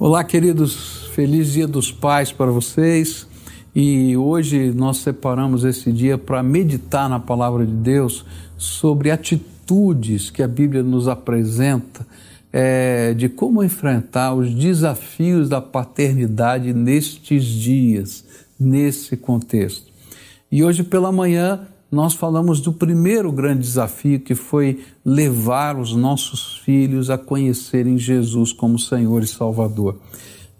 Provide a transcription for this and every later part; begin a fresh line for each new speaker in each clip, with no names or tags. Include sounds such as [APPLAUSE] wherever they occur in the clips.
Olá, queridos, feliz Dia dos Pais para vocês. E hoje nós separamos esse dia para meditar na palavra de Deus sobre atitudes que a Bíblia nos apresenta é, de como enfrentar os desafios da paternidade nestes dias, nesse contexto. E hoje pela manhã nós falamos do primeiro grande desafio que foi levar os nossos filhos a conhecerem Jesus como Senhor e Salvador.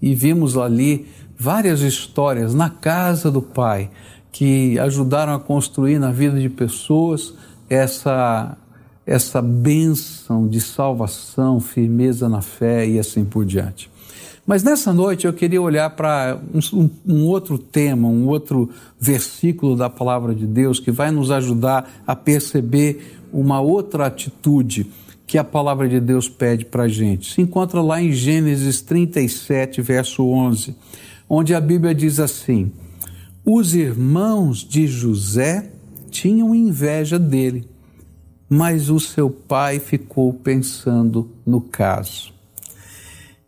E vimos ali várias histórias na casa do Pai que ajudaram a construir na vida de pessoas essa essa bênção de salvação, firmeza na fé e assim por diante. Mas nessa noite eu queria olhar para um, um, outro tema, um outro versículo da palavra de Deus que vai nos ajudar a perceber uma outra atitude que a palavra de Deus pede para a gente. Se encontra lá em Gênesis 37, verso 11, onde a Bíblia diz assim: Os irmãos de José tinham inveja dele, mas o seu pai ficou pensando no caso.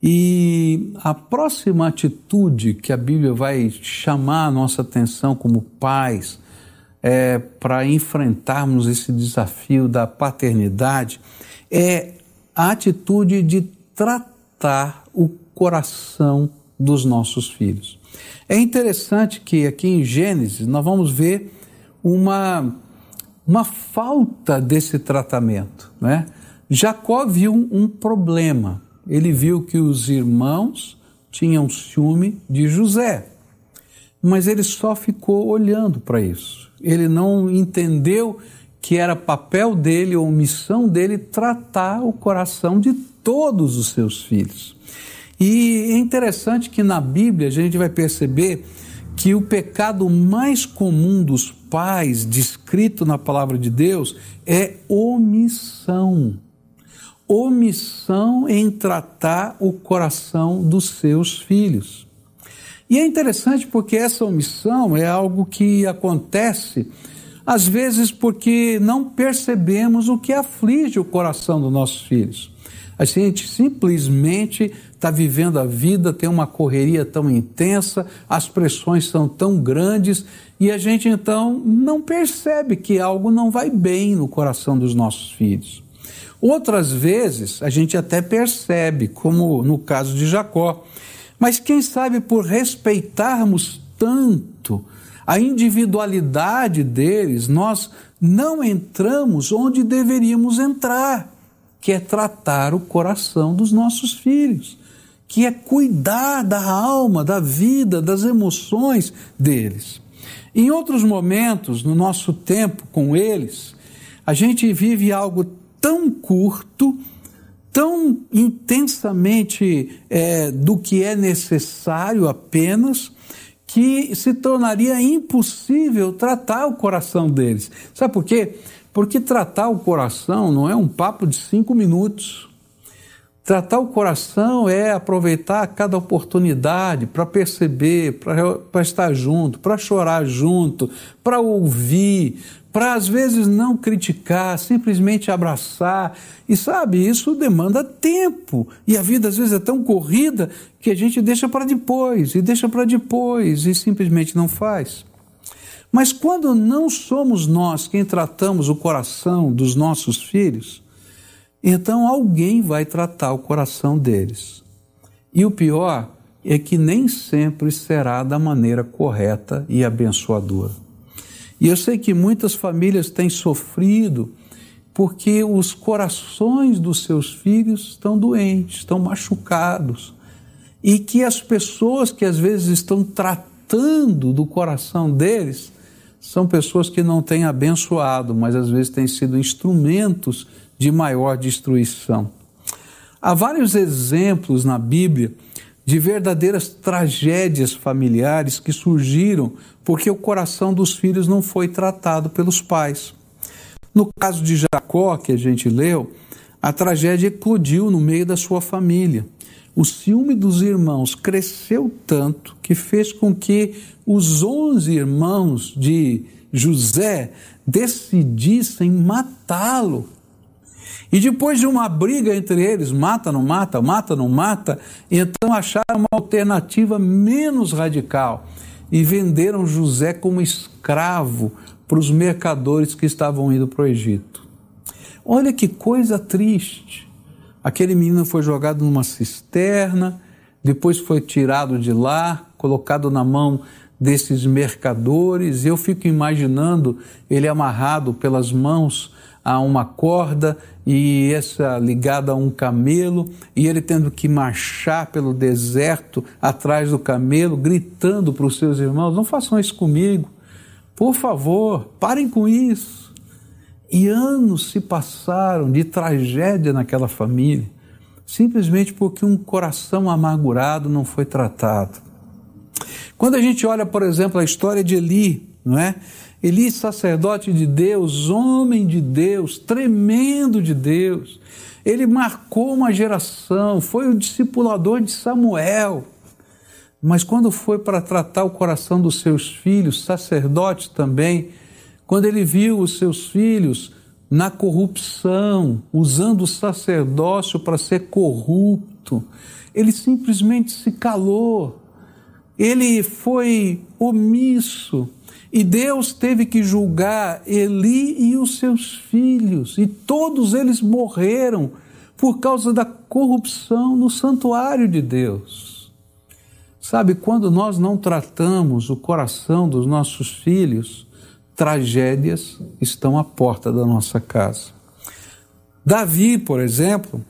E a próxima atitude que a Bíblia vai chamar a nossa atenção como pais é, para enfrentarmos esse desafio da paternidade é a atitude de tratar o coração dos nossos filhos. É interessante que aqui em Gênesis nós vamos ver uma, uma falta desse tratamento. Né? Jacó viu um problema ele viu que os irmãos tinham ciúme de José. Mas ele só ficou olhando para isso. Ele não entendeu que era papel dele ou missão dele tratar o coração de todos os seus filhos. E é interessante que na Bíblia a gente vai perceber que o pecado mais comum dos pais, descrito na palavra de Deus, é omissão omissão em tratar o coração dos seus filhos. E é interessante porque essa omissão é algo que acontece às vezes porque não percebemos o que aflige o coração dos nossos filhos. A gente simplesmente está vivendo a vida, tem uma correria tão intensa, as pressões são tão grandes e a gente então não percebe que algo não vai bem no coração dos nossos filhos. Outras vezes a gente até percebe, como no caso de Jacó, mas quem sabe por respeitarmos tanto a individualidade deles, nós não entramos onde deveríamos entrar, que é tratar o coração dos nossos filhos, que é cuidar da alma, da vida, das emoções deles. Em outros momentos, no nosso tempo com eles, a gente vive algo tão curto, tão intensamente é, do que é necessário apenas, que se tornaria impossível tratar o coração deles. Sabe por quê? Porque tratar o coração não é um papo de cinco minutos. Tratar o coração é aproveitar cada oportunidade para perceber, para estar junto, para chorar junto, para ouvir, para às vezes não criticar, simplesmente abraçar. E sabe, isso demanda tempo. E a vida às vezes é tão corrida que a gente deixa para depois, e deixa para depois, e simplesmente não faz. Mas quando não somos nós quem tratamos o coração dos nossos filhos, então alguém vai tratar o coração deles. E o pior é que nem sempre será da maneira correta e abençoadora. E eu sei que muitas famílias têm sofrido porque os corações dos seus filhos estão doentes, estão machucados. E que as pessoas que às vezes estão tratando do coração deles são pessoas que não têm abençoado, mas às vezes têm sido instrumentos de maior destruição. Há vários exemplos na Bíblia de verdadeiras tragédias familiares que surgiram porque o coração dos filhos não foi tratado pelos pais. No caso de Jacó, que a gente leu, a tragédia eclodiu no meio da sua família. O ciúme dos irmãos cresceu tanto que fez com que os onze irmãos de José decidissem matá-lo E depois de uma briga entre eles, mata, não mata, mata, não mata, então acharam uma alternativa menos radical e venderam José como escravo para os mercadores que estavam indo para o Egito. Olha que coisa triste. Aquele menino foi jogado numa cisterna, depois foi tirado de lá, colocado na mão desses mercadores. Eu fico imaginando ele amarrado pelas mãos a uma corda e essa ligada a um camelo, e ele tendo que marchar pelo deserto atrás do camelo, gritando para os seus irmãos: Não façam isso comigo, por favor, parem com isso. E anos se passaram de tragédia naquela família, simplesmente porque um coração amargurado não foi tratado. Quando a gente olha, por exemplo, a história de Eli, não é? Eli, sacerdote de Deus, homem de Deus, tremendo de Deus. Ele marcou uma geração, foi o discipulador de Samuel. Mas quando foi para tratar o coração dos seus filhos, sacerdotes também, quando ele viu os seus filhos na corrupção, usando o sacerdócio para ser corrupto, ele simplesmente se calou. Ele foi omisso e Deus teve que julgar Eli e os seus filhos, e todos eles morreram por causa da corrupção no santuário de Deus. Sabe, quando nós não tratamos o coração dos nossos filhos, tragédias estão à porta da nossa casa. Davi, por exemplo,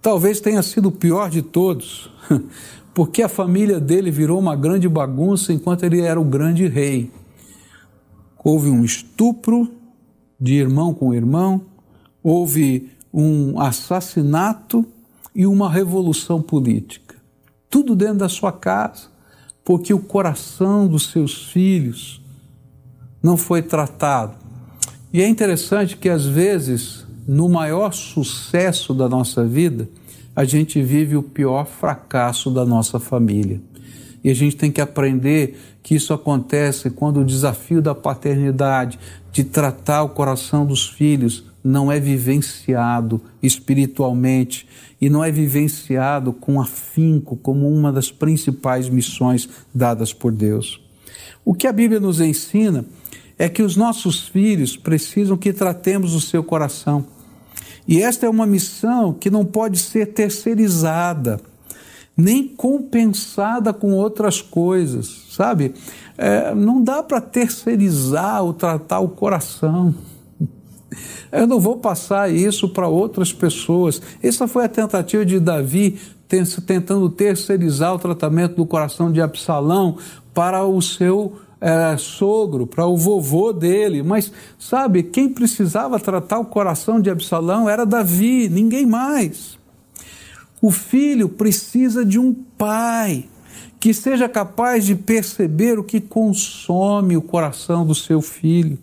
talvez tenha sido o pior de todos, [LAUGHS] porque a família dele virou uma grande bagunça enquanto ele era o grande rei houve um estupro de irmão com irmão, houve um assassinato e uma revolução política. Tudo dentro da sua casa, porque o coração dos seus filhos não foi tratado. E é interessante que às vezes, no maior sucesso da nossa vida, a gente vive o pior fracasso da nossa família. E a gente tem que aprender que isso acontece quando o desafio da paternidade, de tratar o coração dos filhos, não é vivenciado espiritualmente e não é vivenciado com afinco como uma das principais missões dadas por Deus. O que a Bíblia nos ensina é que os nossos filhos precisam que tratemos o seu coração. E esta é uma missão que não pode ser terceirizada nem compensada com outras coisas, sabe? É, não dá para terceirizar ou tratar o coração. [LAUGHS] Eu não vou passar isso para outras pessoas. Essa foi a tentativa de Davi tentando terceirizar o tratamento do coração de Absalão para o seu é, sogro, para o vovô dele. Mas, sabe, quem precisava tratar o coração de Absalão era Davi, ninguém mais. O filho precisa de um pai que seja capaz de perceber o que consome o coração do seu filho.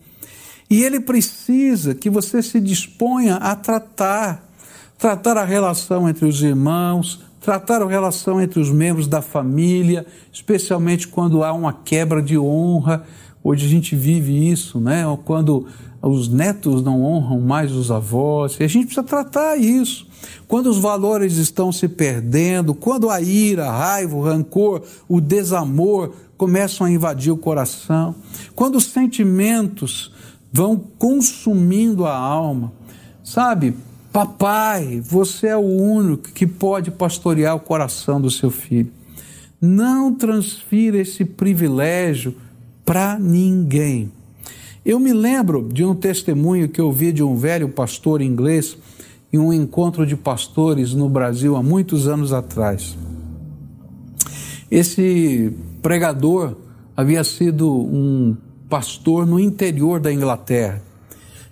E ele precisa que você se disponha a tratar, tratar a relação entre os irmãos, tratar a relação entre os membros da família, especialmente quando há uma quebra de honra. Hoje a gente vive isso, né? Quando os netos não honram mais os avós, e a gente precisa tratar isso. Quando os valores estão se perdendo, quando a ira, a raiva, o rancor, o desamor começam a invadir o coração, quando os sentimentos vão consumindo a alma, sabe? Papai, você é o único que pode pastorear o coração do seu filho. Não transfira esse privilégio para ninguém. Eu me lembro de um testemunho que eu ouvi de um velho pastor inglês em um encontro de pastores no Brasil há muitos anos atrás. Esse pregador havia sido um pastor no interior da Inglaterra.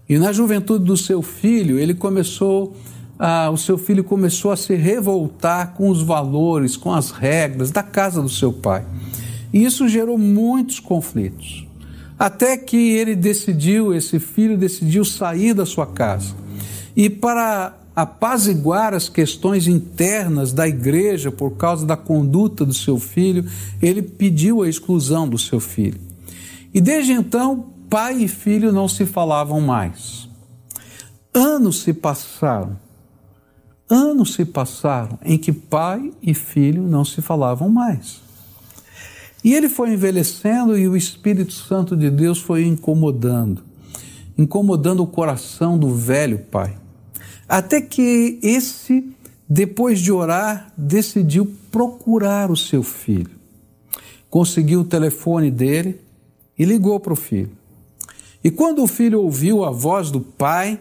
E na juventude do seu filho, ele começou a, o seu filho começou a se revoltar com os valores, com as regras da casa do seu pai. E isso gerou muitos conflitos. Até que ele decidiu, esse filho decidiu sair da sua casa. E para apaziguar as questões internas da igreja por causa da conduta do seu filho, ele pediu a exclusão do seu filho. E desde então, pai e filho não se falavam mais. Anos se passaram, anos se passaram em que pai e filho não se falavam mais. E ele foi envelhecendo e o Espírito Santo de Deus foi incomodando, incomodando o coração do velho pai. Até que esse, depois de orar, decidiu procurar o seu filho. Conseguiu o telefone dele e ligou para o filho. E quando o filho ouviu a voz do pai,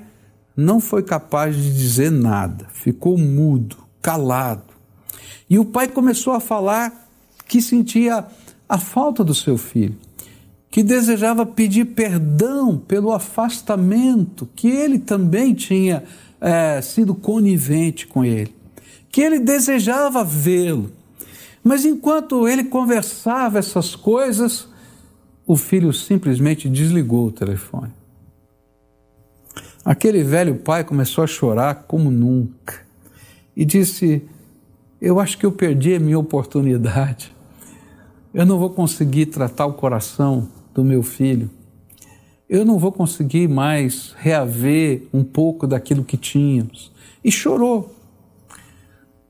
não foi capaz de dizer nada, ficou mudo, calado. E o pai começou a falar que sentia a falta do seu filho, que desejava pedir perdão pelo afastamento que ele também tinha é, sido conivente com ele, que ele desejava vê-lo. Mas enquanto ele conversava essas coisas, o filho simplesmente desligou o telefone. Aquele velho pai começou a chorar como nunca e disse: Eu acho que eu perdi a minha oportunidade. Eu não vou conseguir tratar o coração do meu filho eu não vou conseguir mais reaver um pouco daquilo que tínhamos. E chorou.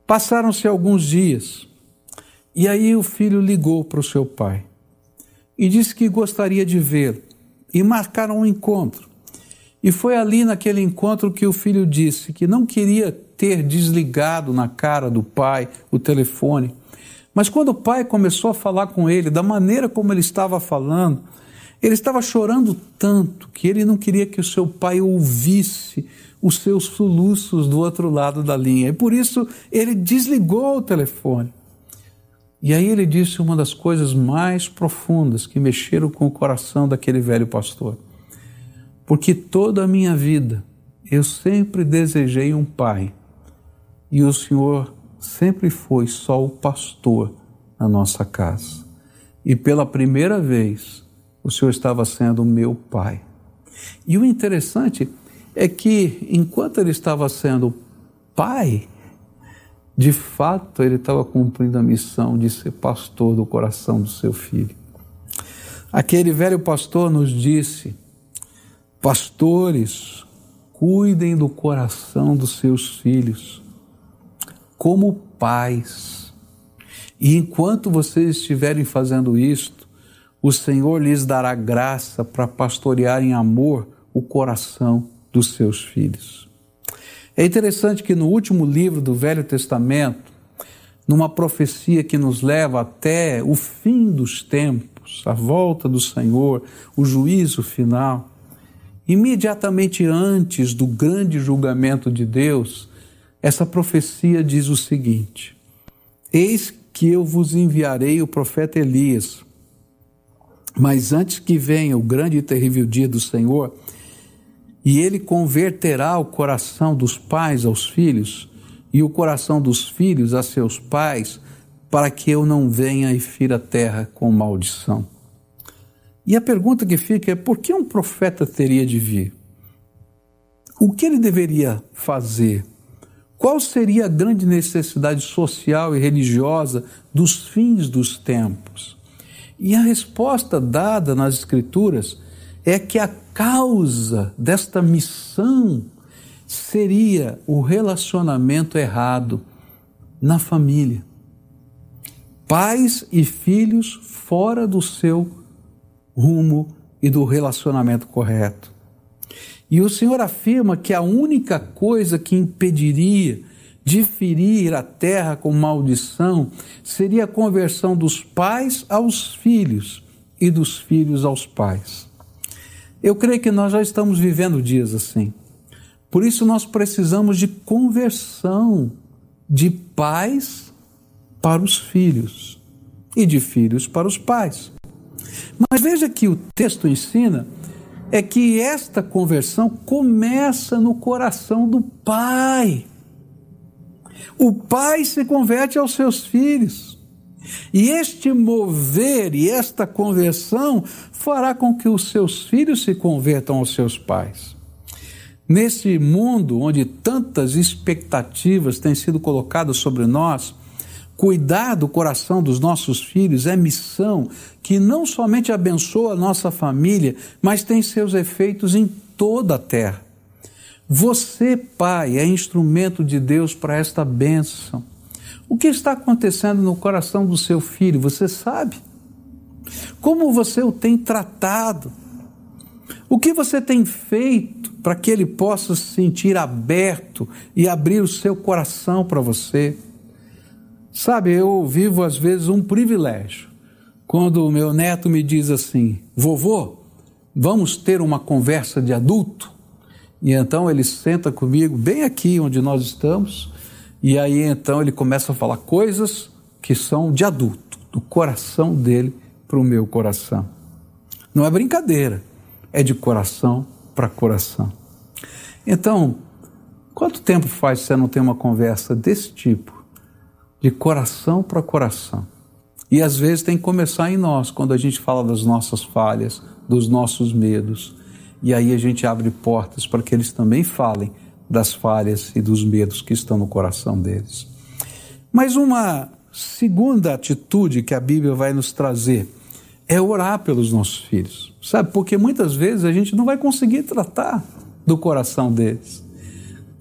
Passaram-se alguns dias, e aí o filho ligou para o seu pai e disse que gostaria de vê-lo, e marcaram um encontro. E foi ali naquele encontro que o filho disse que não queria ter desligado na cara do pai o telefone. Mas quando o pai começou a falar com ele, da maneira como ele estava falando, ele estava chorando tanto que ele não queria que o seu pai ouvisse os seus soluços do outro lado da linha. E por isso ele desligou o telefone. E aí ele disse uma das coisas mais profundas que mexeram com o coração daquele velho pastor. Porque toda a minha vida eu sempre desejei um pai e o Senhor sempre foi só o pastor na nossa casa. E pela primeira vez o Senhor estava sendo meu pai. E o interessante é que, enquanto ele estava sendo pai, de fato ele estava cumprindo a missão de ser pastor do coração do seu filho. Aquele velho pastor nos disse: Pastores, cuidem do coração dos seus filhos, como pais. E enquanto vocês estiverem fazendo isto, o Senhor lhes dará graça para pastorear em amor o coração dos seus filhos. É interessante que no último livro do Velho Testamento, numa profecia que nos leva até o fim dos tempos, a volta do Senhor, o juízo final, imediatamente antes do grande julgamento de Deus, essa profecia diz o seguinte: Eis que eu vos enviarei o profeta Elias mas antes que venha o grande e terrível dia do Senhor, e ele converterá o coração dos pais aos filhos, e o coração dos filhos a seus pais, para que eu não venha e fira a terra com maldição. E a pergunta que fica é: por que um profeta teria de vir? O que ele deveria fazer? Qual seria a grande necessidade social e religiosa dos fins dos tempos? E a resposta dada nas Escrituras é que a causa desta missão seria o relacionamento errado na família. Pais e filhos fora do seu rumo e do relacionamento correto. E o Senhor afirma que a única coisa que impediria de ferir a terra com maldição seria a conversão dos pais aos filhos e dos filhos aos pais. Eu creio que nós já estamos vivendo dias assim. Por isso nós precisamos de conversão de pais para os filhos e de filhos para os pais. Mas veja que o texto ensina é que esta conversão começa no coração do pai. O pai se converte aos seus filhos. E este mover e esta conversão fará com que os seus filhos se convertam aos seus pais. Nesse mundo onde tantas expectativas têm sido colocadas sobre nós, cuidar do coração dos nossos filhos é missão que não somente abençoa a nossa família, mas tem seus efeitos em toda a terra. Você, pai, é instrumento de Deus para esta bênção. O que está acontecendo no coração do seu filho, você sabe? Como você o tem tratado? O que você tem feito para que ele possa se sentir aberto e abrir o seu coração para você? Sabe, eu vivo às vezes um privilégio. Quando o meu neto me diz assim: vovô, vamos ter uma conversa de adulto? E então ele senta comigo, bem aqui onde nós estamos, e aí então ele começa a falar coisas que são de adulto, do coração dele para o meu coração. Não é brincadeira, é de coração para coração. Então, quanto tempo faz que você não tem uma conversa desse tipo, de coração para coração? E às vezes tem que começar em nós, quando a gente fala das nossas falhas, dos nossos medos. E aí a gente abre portas para que eles também falem das falhas e dos medos que estão no coração deles. Mas uma segunda atitude que a Bíblia vai nos trazer é orar pelos nossos filhos, sabe? Porque muitas vezes a gente não vai conseguir tratar do coração deles.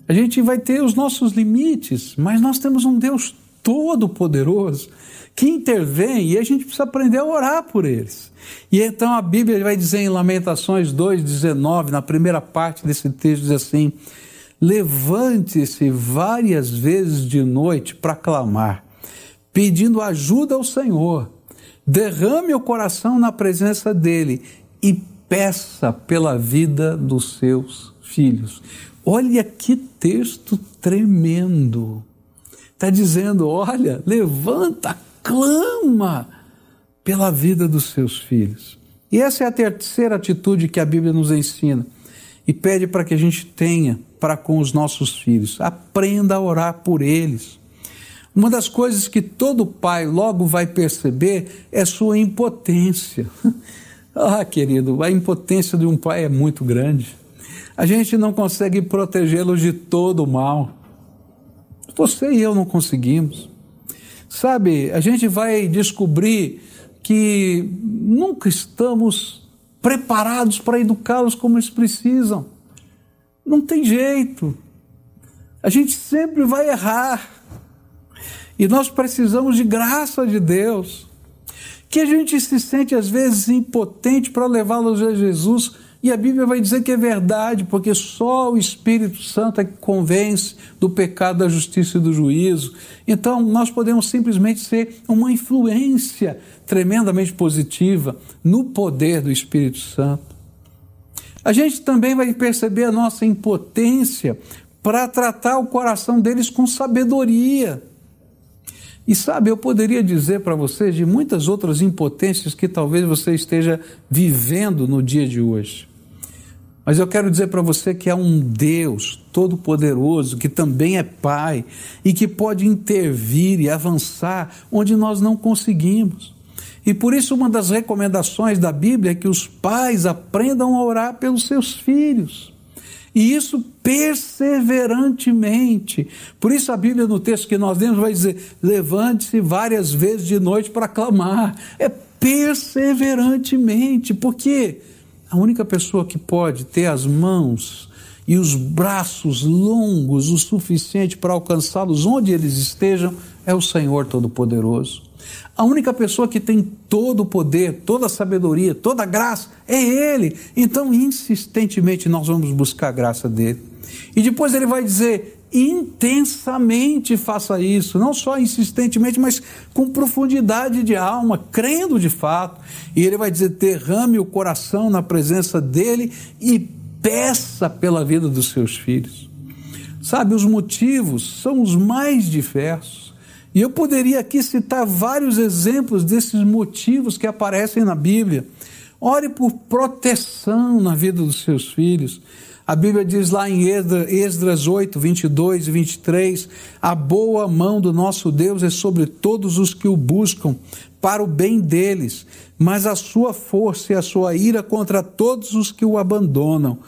A gente vai ter os nossos limites, mas nós temos um Deus todo-poderoso que intervém e a gente precisa aprender a orar por eles. E então a Bíblia vai dizer em Lamentações 2,19, na primeira parte desse texto, diz assim: Levante-se várias vezes de noite para clamar, pedindo ajuda ao Senhor. Derrame o coração na presença dele e peça pela vida dos seus filhos. Olha que texto tremendo. Está dizendo: olha, levanta, clama pela vida dos seus filhos. E essa é a terceira atitude que a Bíblia nos ensina e pede para que a gente tenha para com os nossos filhos. Aprenda a orar por eles. Uma das coisas que todo pai logo vai perceber é sua impotência. [LAUGHS] ah, querido, a impotência de um pai é muito grande. A gente não consegue protegê-los de todo o mal. Você e eu não conseguimos. Sabe, a gente vai descobrir que nunca estamos preparados para educá-los como eles precisam. Não tem jeito. A gente sempre vai errar. E nós precisamos de graça de Deus. Que a gente se sente às vezes impotente para levá-los a Jesus e a Bíblia vai dizer que é verdade, porque só o Espírito Santo é que convence do pecado, da justiça e do juízo. Então, nós podemos simplesmente ser uma influência tremendamente positiva no poder do Espírito Santo. A gente também vai perceber a nossa impotência para tratar o coração deles com sabedoria. E sabe, eu poderia dizer para vocês de muitas outras impotências que talvez você esteja vivendo no dia de hoje. Mas eu quero dizer para você que há um Deus todo-poderoso que também é Pai e que pode intervir e avançar onde nós não conseguimos. E por isso, uma das recomendações da Bíblia é que os pais aprendam a orar pelos seus filhos. E isso perseverantemente. Por isso a Bíblia no texto que nós lemos vai dizer: levante-se várias vezes de noite para clamar. É perseverantemente, porque a única pessoa que pode ter as mãos e os braços longos o suficiente para alcançá-los onde eles estejam é o Senhor Todo-Poderoso. A única pessoa que tem todo o poder, toda a sabedoria, toda a graça é Ele. Então, insistentemente, nós vamos buscar a graça dele. E depois ele vai dizer: intensamente faça isso, não só insistentemente, mas com profundidade de alma, crendo de fato. E ele vai dizer: derrame o coração na presença dele e peça pela vida dos seus filhos. Sabe, os motivos são os mais diversos. E eu poderia aqui citar vários exemplos desses motivos que aparecem na Bíblia. Ore por proteção na vida dos seus filhos. A Bíblia diz lá em Esdras 8, 22 e 23: A boa mão do nosso Deus é sobre todos os que o buscam, para o bem deles, mas a sua força e a sua ira contra todos os que o abandonam.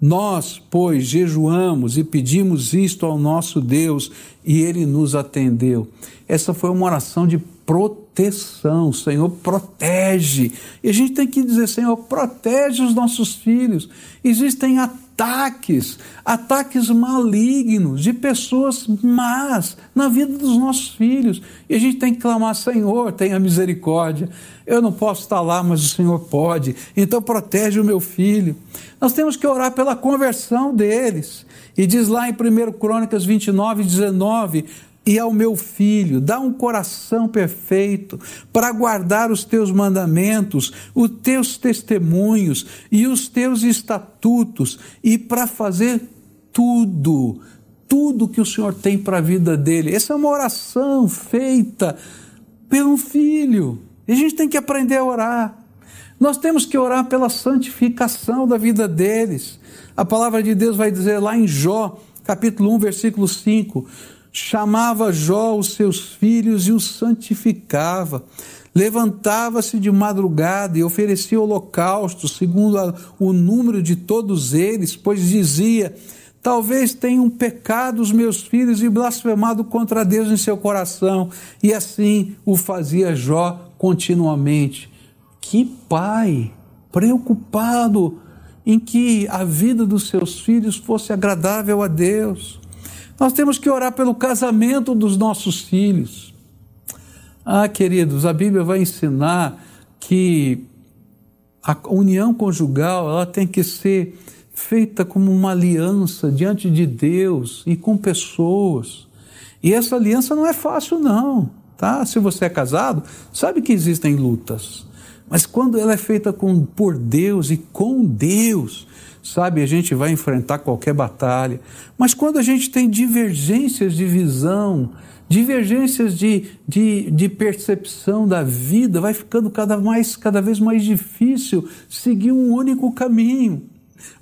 Nós, pois, jejuamos e pedimos isto ao nosso Deus e ele nos atendeu. Essa foi uma oração de proteção. Senhor, protege. E a gente tem que dizer, Senhor, protege os nossos filhos. Existem ataques, ataques malignos de pessoas más na vida dos nossos filhos. E a gente tem que clamar: Senhor, tenha misericórdia. Eu não posso estar lá, mas o Senhor pode. Então protege o meu filho. Nós temos que orar pela conversão deles. E diz lá em 1 Crônicas 29, 19: e ao meu filho, dá um coração perfeito para guardar os teus mandamentos, os teus testemunhos e os teus estatutos, e para fazer tudo, tudo que o Senhor tem para a vida dele. Essa é uma oração feita pelo filho. E a gente tem que aprender a orar. Nós temos que orar pela santificação da vida deles. A palavra de Deus vai dizer lá em Jó, capítulo 1, versículo 5: chamava Jó os seus filhos e os santificava. Levantava-se de madrugada e oferecia holocausto, segundo a, o número de todos eles, pois dizia: Talvez tenham pecado os meus filhos e blasfemado contra Deus em seu coração. E assim o fazia Jó continuamente. Que pai preocupado em que a vida dos seus filhos fosse agradável a Deus. Nós temos que orar pelo casamento dos nossos filhos. Ah, queridos, a Bíblia vai ensinar que a união conjugal ela tem que ser feita como uma aliança diante de Deus e com pessoas. E essa aliança não é fácil, não. Tá? Se você é casado, sabe que existem lutas. Mas quando ela é feita com, por Deus e com Deus, sabe, a gente vai enfrentar qualquer batalha. Mas quando a gente tem divergências de visão, divergências de, de, de percepção da vida, vai ficando cada, mais, cada vez mais difícil seguir um único caminho.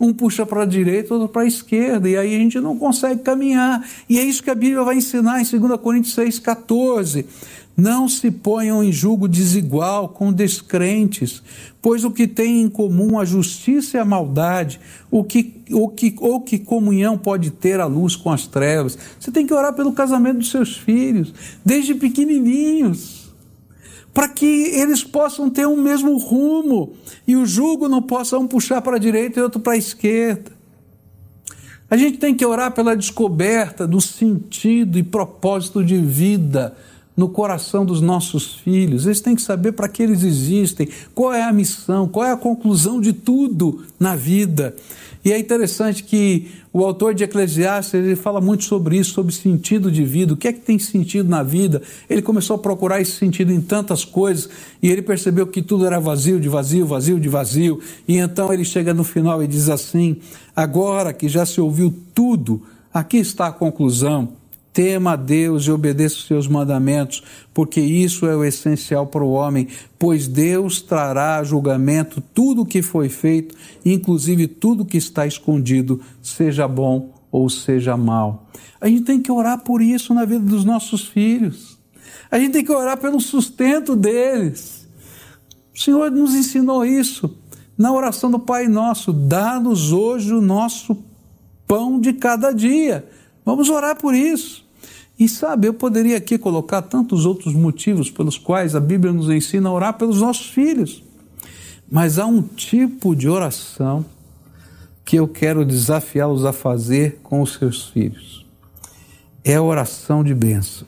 Um puxa para a direita, outro para a esquerda, e aí a gente não consegue caminhar. E é isso que a Bíblia vai ensinar em 2 Coríntios 6,14. Não se ponham em julgo desigual com descrentes, pois o que tem em comum a justiça e a maldade, o que, o que, ou que comunhão pode ter a luz com as trevas. Você tem que orar pelo casamento dos seus filhos, desde pequenininhos, para que eles possam ter um mesmo rumo e o jugo não possa um puxar para a direita e outro para a esquerda. A gente tem que orar pela descoberta do sentido e propósito de vida no coração dos nossos filhos. Eles têm que saber para que eles existem, qual é a missão, qual é a conclusão de tudo na vida. E é interessante que o autor de Eclesiastes ele fala muito sobre isso, sobre sentido de vida, o que é que tem sentido na vida. Ele começou a procurar esse sentido em tantas coisas e ele percebeu que tudo era vazio, de vazio, vazio, de vazio. E então ele chega no final e diz assim: agora que já se ouviu tudo, aqui está a conclusão tema a Deus e obedeça os seus mandamentos, porque isso é o essencial para o homem, pois Deus trará a julgamento tudo o que foi feito, inclusive tudo que está escondido, seja bom ou seja mal. A gente tem que orar por isso na vida dos nossos filhos. A gente tem que orar pelo sustento deles. O Senhor nos ensinou isso na oração do Pai Nosso: dá-nos hoje o nosso pão de cada dia. Vamos orar por isso. E sabe, eu poderia aqui colocar tantos outros motivos pelos quais a Bíblia nos ensina a orar pelos nossos filhos. Mas há um tipo de oração que eu quero desafiá-los a fazer com os seus filhos. É a oração de bênção.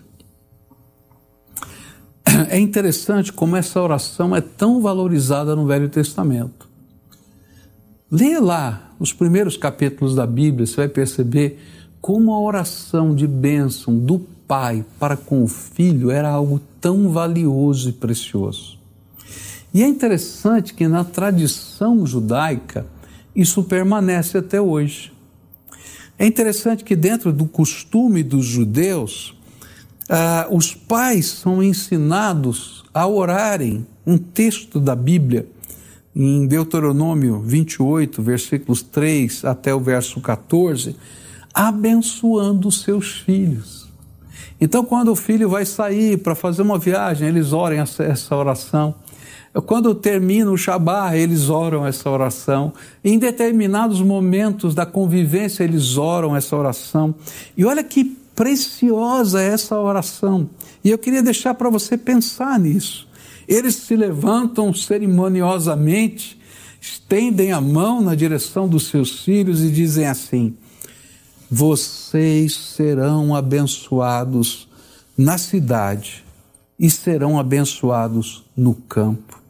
É interessante como essa oração é tão valorizada no Velho Testamento. Leia lá os primeiros capítulos da Bíblia, você vai perceber como a oração de bênção do pai para com o filho era algo tão valioso e precioso. E é interessante que na tradição judaica isso permanece até hoje. É interessante que dentro do costume dos judeus, ah, os pais são ensinados a orarem um texto da Bíblia, em Deuteronômio 28, versículos 3 até o verso 14, abençoando os seus filhos. Então, quando o filho vai sair para fazer uma viagem, eles orem essa oração. Quando termina o Shabá, eles oram essa oração. Em determinados momentos da convivência, eles oram essa oração. E olha que preciosa é essa oração. E eu queria deixar para você pensar nisso. Eles se levantam cerimoniosamente estendem a mão na direção dos seus filhos e dizem assim: Vocês serão abençoados na cidade e serão abençoados no campo.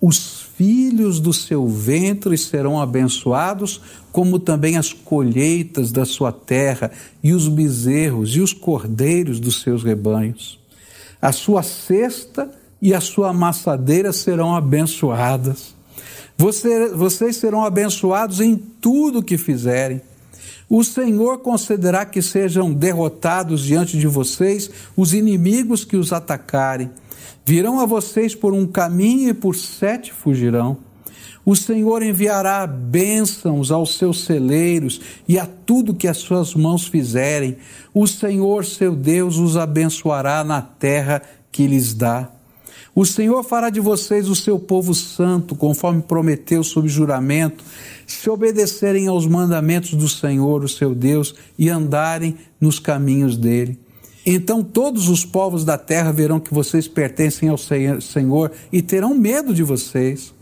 Os filhos do seu ventre serão abençoados, como também as colheitas da sua terra, e os bezerros e os cordeiros dos seus rebanhos. A sua cesta e a sua amassadeira serão abençoadas. Você, vocês serão abençoados em tudo que fizerem. O Senhor concederá que sejam derrotados diante de vocês os inimigos que os atacarem. Virão a vocês por um caminho e por sete fugirão. O Senhor enviará bênçãos aos seus celeiros e a tudo que as suas mãos fizerem. O Senhor, seu Deus, os abençoará na terra que lhes dá. O Senhor fará de vocês o seu povo santo, conforme prometeu sob juramento, se obedecerem aos mandamentos do Senhor, o seu Deus, e andarem nos caminhos dele. Então todos os povos da terra verão que vocês pertencem ao Senhor e terão medo de vocês.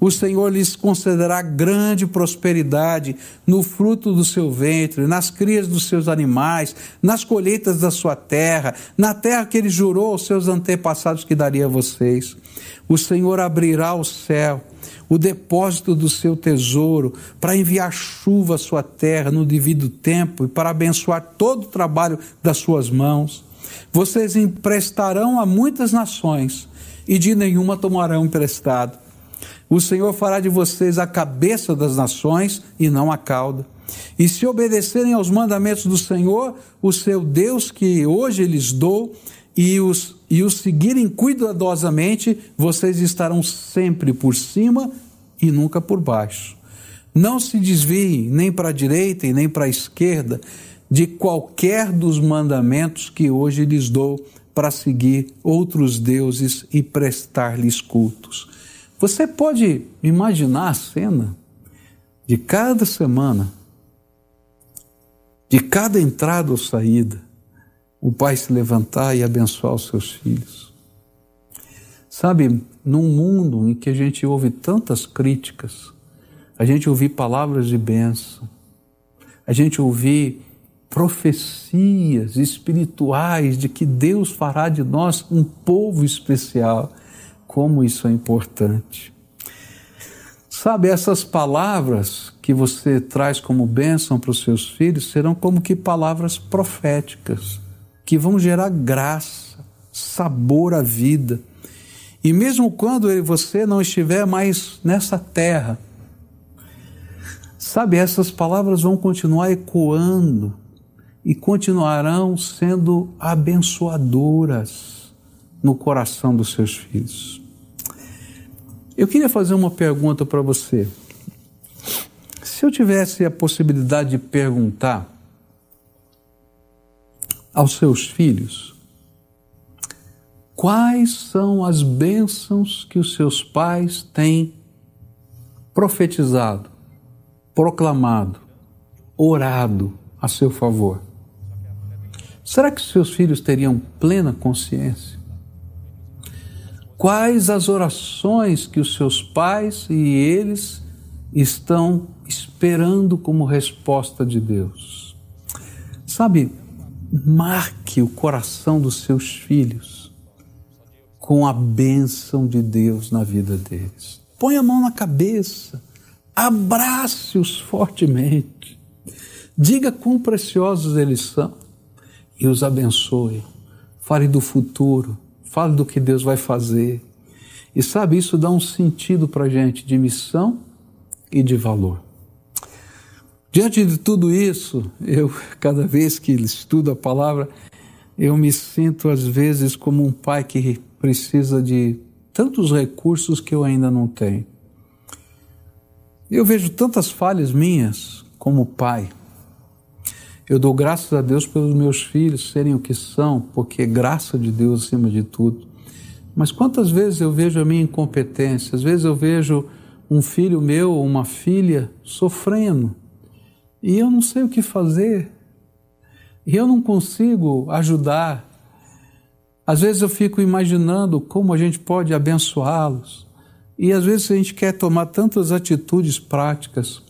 O Senhor lhes concederá grande prosperidade no fruto do seu ventre, nas crias dos seus animais, nas colheitas da sua terra, na terra que ele jurou aos seus antepassados que daria a vocês. O Senhor abrirá o céu, o depósito do seu tesouro, para enviar chuva à sua terra no devido tempo e para abençoar todo o trabalho das suas mãos. Vocês emprestarão a muitas nações e de nenhuma tomarão emprestado o Senhor fará de vocês a cabeça das nações e não a cauda. E se obedecerem aos mandamentos do Senhor, o seu Deus, que hoje lhes dou, e os, e os seguirem cuidadosamente, vocês estarão sempre por cima e nunca por baixo. Não se desviem nem para a direita e nem para a esquerda de qualquer dos mandamentos que hoje lhes dou para seguir outros deuses e prestar-lhes cultos. Você pode imaginar a cena de cada semana, de cada entrada ou saída, o pai se levantar e abençoar os seus filhos. Sabe, num mundo em que a gente ouve tantas críticas, a gente ouvir palavras de bênção, a gente ouvir profecias espirituais de que Deus fará de nós um povo especial como isso é importante. Sabe, essas palavras que você traz como bênção para os seus filhos serão como que palavras proféticas, que vão gerar graça, sabor à vida. E mesmo quando você não estiver mais nessa terra, sabe, essas palavras vão continuar ecoando e continuarão sendo abençoadoras no coração dos seus filhos. Eu queria fazer uma pergunta para você. Se eu tivesse a possibilidade de perguntar aos seus filhos quais são as bênçãos que os seus pais têm profetizado, proclamado, orado a seu favor, será que os seus filhos teriam plena consciência? Quais as orações que os seus pais e eles estão esperando como resposta de Deus. Sabe, marque o coração dos seus filhos com a bênção de Deus na vida deles. Põe a mão na cabeça, abrace-os fortemente, diga quão preciosos eles são e os abençoe. Fale do futuro fale do que Deus vai fazer. E sabe, isso dá um sentido para a gente de missão e de valor. Diante de tudo isso, eu, [LAUGHS] cada vez que estudo a palavra, eu me sinto às vezes como um pai que precisa de tantos recursos que eu ainda não tenho. Eu vejo tantas falhas minhas como pai. Eu dou graças a Deus pelos meus filhos serem o que são, porque é graça de Deus acima de tudo. Mas quantas vezes eu vejo a minha incompetência? Às vezes eu vejo um filho meu ou uma filha sofrendo e eu não sei o que fazer. E eu não consigo ajudar. Às vezes eu fico imaginando como a gente pode abençoá-los, E às vezes a gente quer tomar tantas atitudes práticas,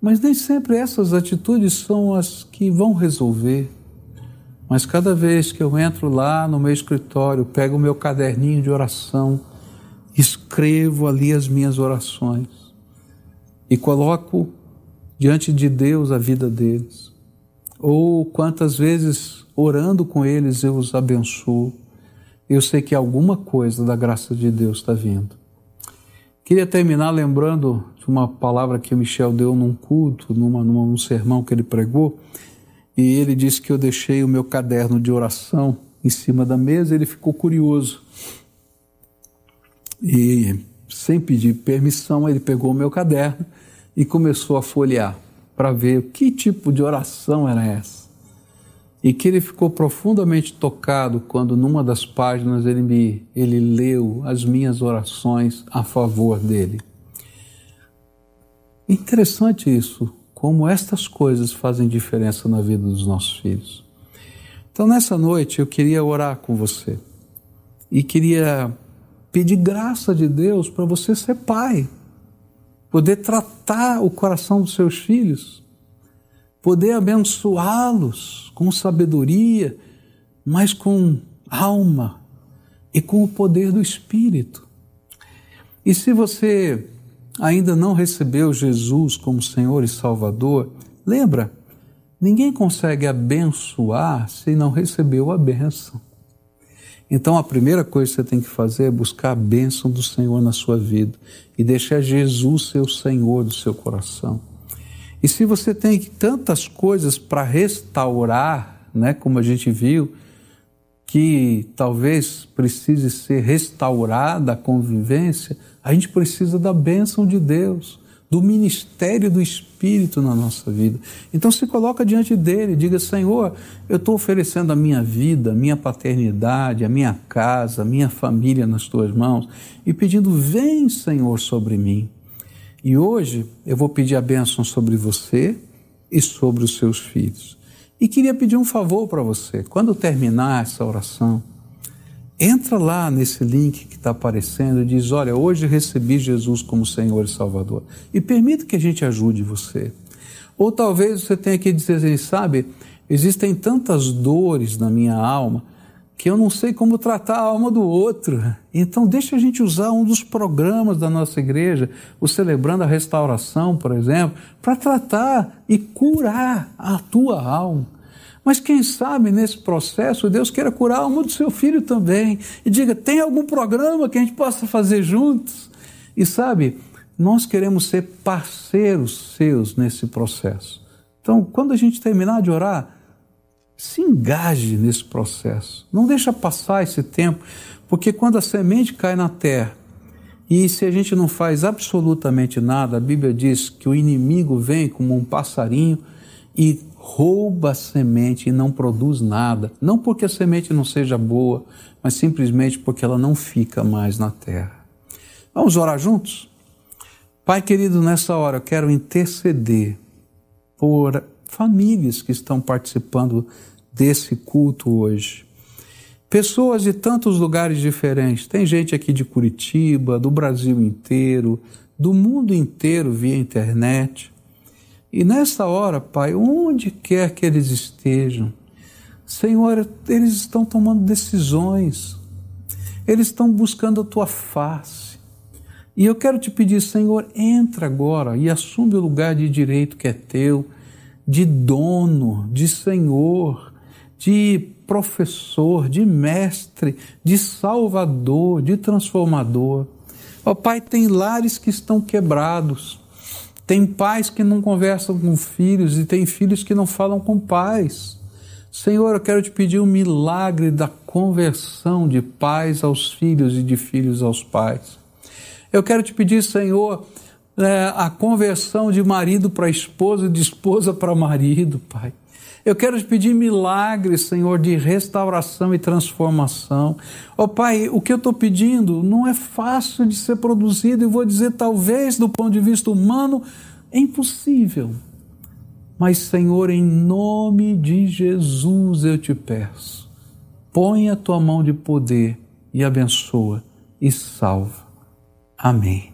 mas nem sempre essas atitudes são as que vão resolver. Mas cada vez que eu entro lá no meu escritório, pego o meu caderninho de oração, escrevo ali as minhas orações e coloco diante de Deus a vida deles. Ou quantas vezes orando com eles eu os abençoo. Eu sei que alguma coisa da graça de Deus está vindo. Queria terminar lembrando uma palavra que o Michel deu num culto, numa, num sermão que ele pregou, e ele disse que eu deixei o meu caderno de oração em cima da mesa, ele ficou curioso. E sem pedir permissão, ele pegou o meu caderno e começou a folhear para ver que tipo de oração era essa. E que ele ficou profundamente tocado quando numa das páginas ele me ele leu as minhas orações a favor dele. Interessante isso, como estas coisas fazem diferença na vida dos nossos filhos. Então nessa noite eu queria orar com você e queria pedir graça de Deus para você ser pai, poder tratar o coração dos seus filhos, poder abençoá-los com sabedoria, mas com alma e com o poder do Espírito. E se você ainda não recebeu Jesus como Senhor e Salvador, lembra, ninguém consegue abençoar se não recebeu a bênção. Então a primeira coisa que você tem que fazer é buscar a bênção do Senhor na sua vida e deixar Jesus ser o Senhor do seu coração. E se você tem tantas coisas para restaurar, né, como a gente viu, que talvez precise ser restaurada a convivência, a gente precisa da bênção de Deus do ministério do Espírito na nossa vida. Então se coloca diante dele, diga: Senhor, eu estou oferecendo a minha vida, a minha paternidade, a minha casa, a minha família nas tuas mãos e pedindo: Vem, Senhor, sobre mim. E hoje eu vou pedir a bênção sobre você e sobre os seus filhos. E queria pedir um favor para você. Quando terminar essa oração, Entra lá nesse link que está aparecendo e diz: Olha, hoje recebi Jesus como Senhor e Salvador. E permita que a gente ajude você. Ou talvez você tenha que dizer assim: sabe, existem tantas dores na minha alma que eu não sei como tratar a alma do outro. Então, deixa a gente usar um dos programas da nossa igreja, o Celebrando a Restauração, por exemplo, para tratar e curar a tua alma. Mas quem sabe nesse processo Deus queira curar a alma do seu filho também. E diga: tem algum programa que a gente possa fazer juntos? E sabe, nós queremos ser parceiros seus nesse processo. Então, quando a gente terminar de orar, se engaje nesse processo. Não deixa passar esse tempo, porque quando a semente cai na terra, e se a gente não faz absolutamente nada, a Bíblia diz que o inimigo vem como um passarinho e rouba a semente e não produz nada. Não porque a semente não seja boa, mas simplesmente porque ela não fica mais na terra. Vamos orar juntos? Pai querido, nessa hora eu quero interceder por famílias que estão participando desse culto hoje. Pessoas de tantos lugares diferentes. Tem gente aqui de Curitiba, do Brasil inteiro, do mundo inteiro via internet. E nessa hora, Pai, onde quer que eles estejam, Senhor, eles estão tomando decisões, eles estão buscando a tua face. E eu quero te pedir, Senhor, entra agora e assume o lugar de direito que é teu, de dono, de senhor, de professor, de mestre, de salvador, de transformador. Ó Pai, tem lares que estão quebrados, tem pais que não conversam com filhos e tem filhos que não falam com pais. Senhor, eu quero te pedir um milagre da conversão de pais aos filhos e de filhos aos pais. Eu quero te pedir, Senhor, é, a conversão de marido para esposa e de esposa para marido, Pai. Eu quero te pedir milagres, Senhor, de restauração e transformação. Ó oh, Pai, o que eu estou pedindo não é fácil de ser produzido, e vou dizer, talvez, do ponto de vista humano, é impossível. Mas, Senhor, em nome de Jesus eu te peço, põe a tua mão de poder e abençoa e salva. Amém.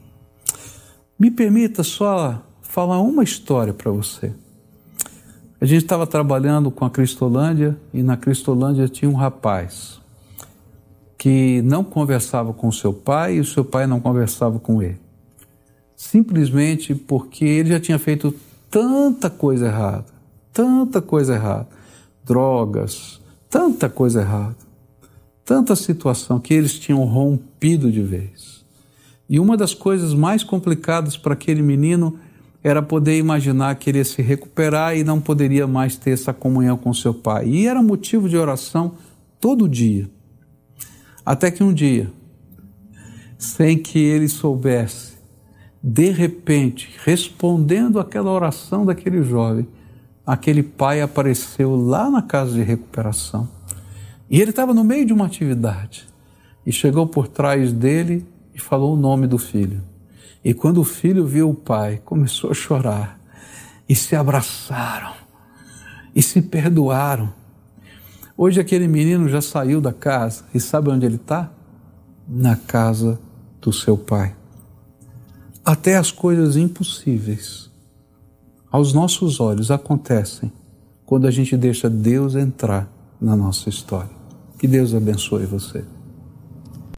Me permita só falar uma história para você. A gente estava trabalhando com a Cristolândia e na Cristolândia tinha um rapaz que não conversava com seu pai e o seu pai não conversava com ele. Simplesmente porque ele já tinha feito tanta coisa errada, tanta coisa errada, drogas, tanta coisa errada, tanta situação que eles tinham rompido de vez. E uma das coisas mais complicadas para aquele menino era poder imaginar que ele ia se recuperar e não poderia mais ter essa comunhão com seu pai. E era motivo de oração todo dia. Até que um dia, sem que ele soubesse, de repente, respondendo àquela oração daquele jovem, aquele pai apareceu lá na casa de recuperação. E ele estava no meio de uma atividade e chegou por trás dele e falou o nome do filho. E quando o filho viu o pai, começou a chorar e se abraçaram e se perdoaram Hoje aquele menino já saiu da casa e sabe onde ele está? Na casa do seu pai. Até as coisas impossíveis aos nossos olhos acontecem quando a gente deixa Deus entrar na nossa história. Que Deus abençoe você.